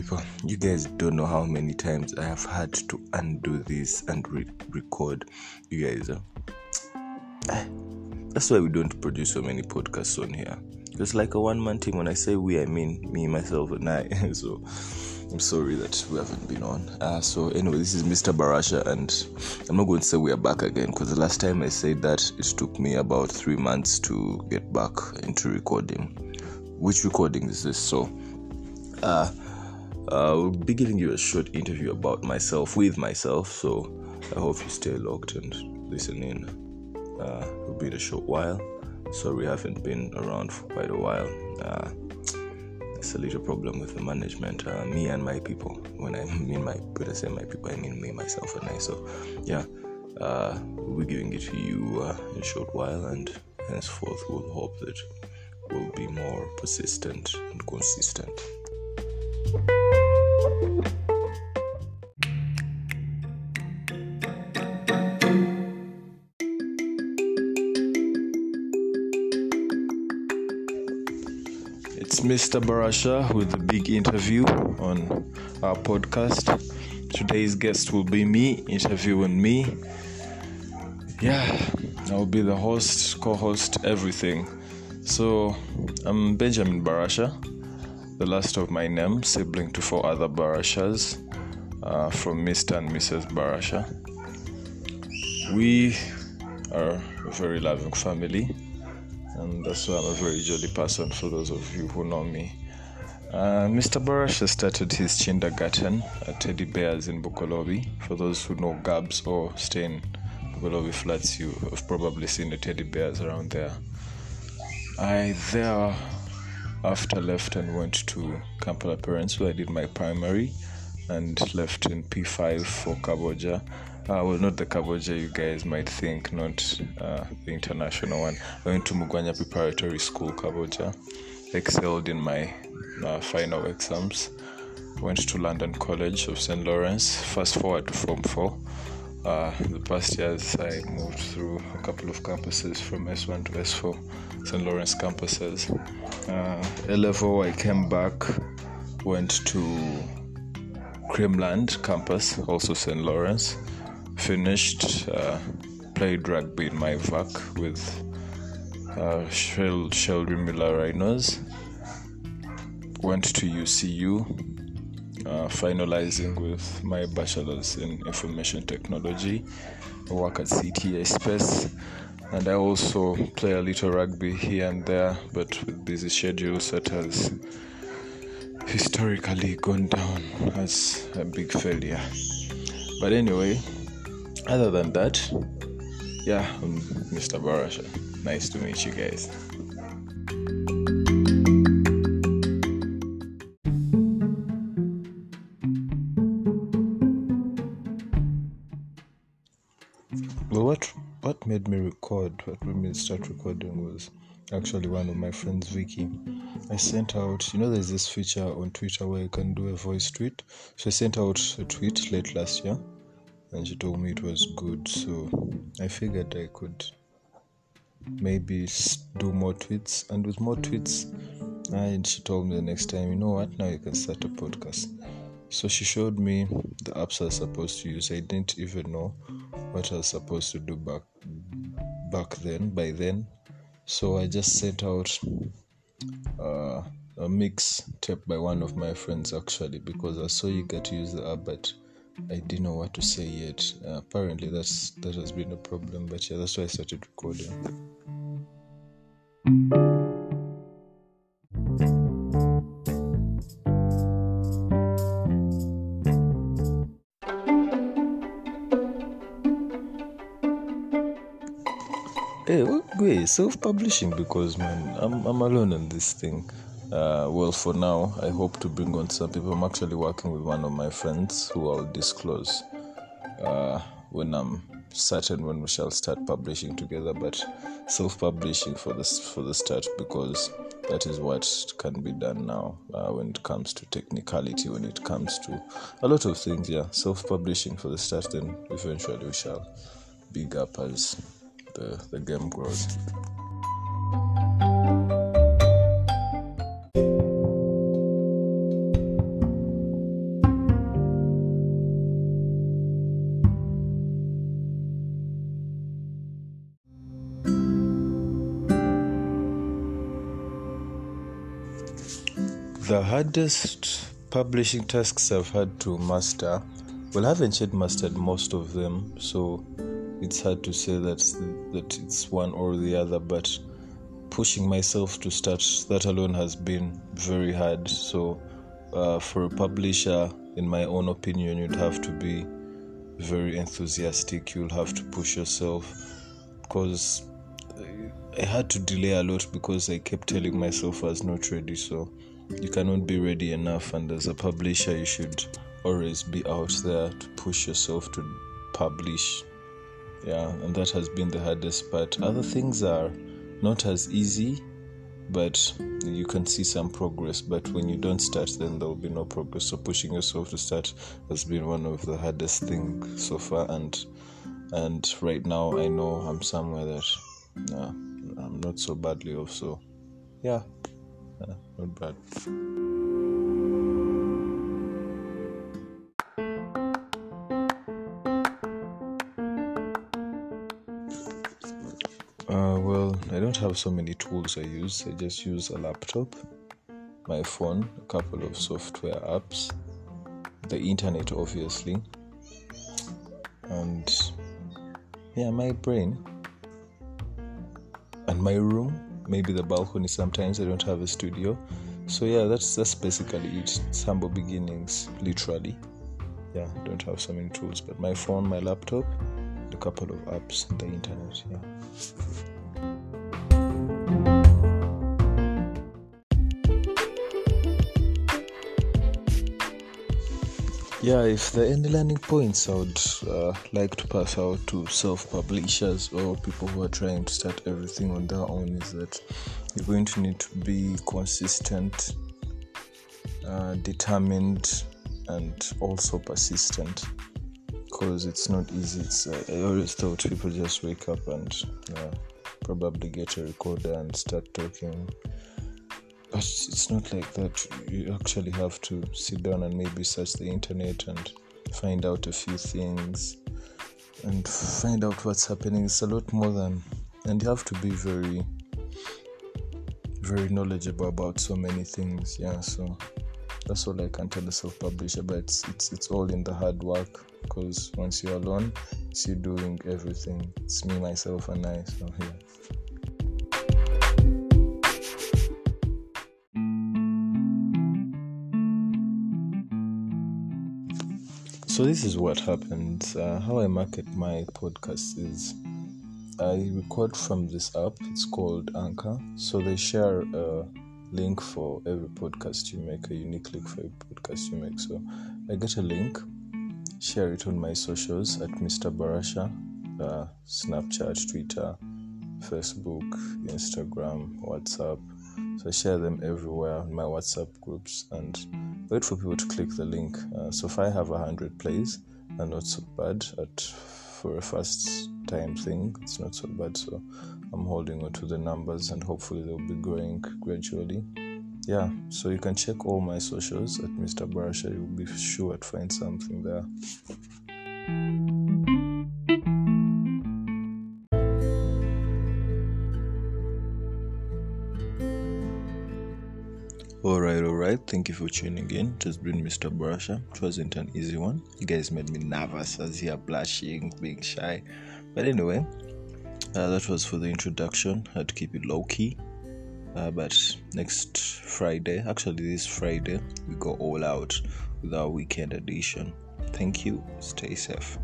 people. You guys don't know how many times I have had to undo this and re- record. You guys, uh, that's why we don't produce so many podcasts on here. It's like a one man team. When I say we, I mean me, myself, and I. so I'm sorry that we haven't been on. Uh, so, anyway, this is Mr. Barasha, and I'm not going to say we are back again because the last time I said that it took me about three months to get back into recording. Which recording is this? So, uh, uh, I'll be giving you a short interview about myself with myself. So I hope you stay locked and listen in. Uh, it'll be a short while. Sorry, I haven't been around for quite a while. Uh, it's a little problem with the management, uh, me and my people. When I mean my, when I say my people, I mean me, myself, and I. So, yeah, uh, we'll be giving it to you uh, in a short while, and henceforth, we'll hope that we'll be more persistent and consistent. It's Mr. Barasha with a big interview on our podcast. Today's guest will be me interviewing me. Yeah, I'll be the host, co host, everything. So, I'm Benjamin Barasha the last of my name, sibling to four other Barashas uh, from Mr. and Mrs. Barasha. We are a very loving family, and that's why I'm a very jolly person for those of you who know me. Uh, Mr. Barasha started his kindergarten at Teddy Bears in Bugolobi. For those who know Gabs or stay in Bugolobi flats, you have probably seen the Teddy Bears around there. I there after left and went to Kampala Parents where I did my primary and left in P5 for Kabojja. Uh, well, not the Kabojja you guys might think, not uh, the international one. I went to Mugwanya Preparatory School, Kabojja. Excelled in my uh, final exams. Went to London College of St. Lawrence. Fast forward to Form 4. Uh, the past years, I moved through a couple of campuses from S1 to S4, St. Lawrence campuses. Uh, A I came back, went to Creamland campus, also St. Lawrence. Finished, uh, played rugby in my VAC with uh, Shel- Shelby Miller Rhinos. Went to UCU, uh, finalizing with my bachelor's in information technology. I work at CTA Space, and I also play a little rugby here and there, but with busy schedules, that has historically gone down as a big failure. But anyway, other than that, yeah, I'm Mr. Barasha. Nice to meet you guys. Made me record, what made me start recording was actually one of my friends, Vicky. I sent out, you know, there's this feature on Twitter where you can do a voice tweet. So I sent out a tweet late last year, and she told me it was good. So I figured I could maybe do more tweets, and with more tweets, and she told me the next time, you know what, now you can start a podcast. So she showed me the apps I was supposed to use. I didn't even know what I was supposed to do back back then. By then, so I just sent out uh, a mix tape by one of my friends actually because I saw you get to use the app, but I didn't know what to say yet. Uh, apparently, that's that has been a problem. But yeah, that's why I started recording. Hey, wait, self-publishing because man, I'm I'm alone on this thing. Uh, well, for now, I hope to bring on some people. I'm actually working with one of my friends who I'll disclose uh, when I'm certain when we shall start publishing together. But self-publishing for this for the start because that is what can be done now uh, when it comes to technicality, when it comes to a lot of things. Yeah, self-publishing for the start. Then eventually we shall big up as the, the game grows. The hardest publishing tasks I've had to master, well, I haven't yet mastered most of them, so it's hard to say that that it's one or the other. But pushing myself to start that alone has been very hard. So, uh, for a publisher, in my own opinion, you'd have to be very enthusiastic. You'll have to push yourself because I had to delay a lot because I kept telling myself I was not ready. So you cannot be ready enough, and as a publisher, you should always be out there to push yourself to publish. Yeah, and that has been the hardest part. Other things are not as easy, but you can see some progress. But when you don't start, then there will be no progress. So pushing yourself to start has been one of the hardest things so far, and and right now I know I'm somewhere that I'm not so badly off. So yeah, yeah not bad. Have so many tools I use. I just use a laptop, my phone, a couple of software apps, the internet, obviously, and yeah, my brain, and my room, maybe the balcony. Sometimes I don't have a studio, so yeah, that's that's basically it. It's humble beginnings, literally. Yeah, don't have so many tools, but my phone, my laptop, a couple of apps, the internet. Yeah. Yeah if there are any learning points i would uh, like to pass out to self-publishers or people who are trying to start everything on their own is that you're going to need to be consistent uh, determined and also persistent. Because it's not easy. It's uh, i always thought people just wake up and uh, probably get a recorder and start talking Oh, it's not like that. You actually have to sit down and maybe search the internet and find out a few things and find out what's happening. It's a lot more than and you have to be very very knowledgeable about so many things. Yeah so that's all i can tell a self-publisher but it's, it's it's all in the hard work because once you're alone it's you doing everything. It's me myself and i so yeah so this is what happens uh, how i market my podcast is i record from this app it's called anchor. So they share a link for every podcast you make a unique link for every podcast you make. So i get a link share it on my socials at mr barasha uh, snapchat twitter facebook instagram whatsapp so I share them everywhere in my WhatsApp groups and wait for people to click the link. Uh, so if I have a hundred plays, and not so bad at for a first time thing. It's not so bad. So I'm holding on to the numbers and hopefully they'll be growing gradually. Yeah, so you can check all my socials at Mr. Barasha. You'll be sure to find something there. Alright, alright. Thank you for tuning in. Just been Mr. Barasha. It wasn't an easy one. You guys made me nervous as here, blushing, being shy. But anyway, uh, that was for the introduction. I had to keep it low key. Uh, but next Friday, actually this Friday, we go all out with our weekend edition. Thank you. Stay safe.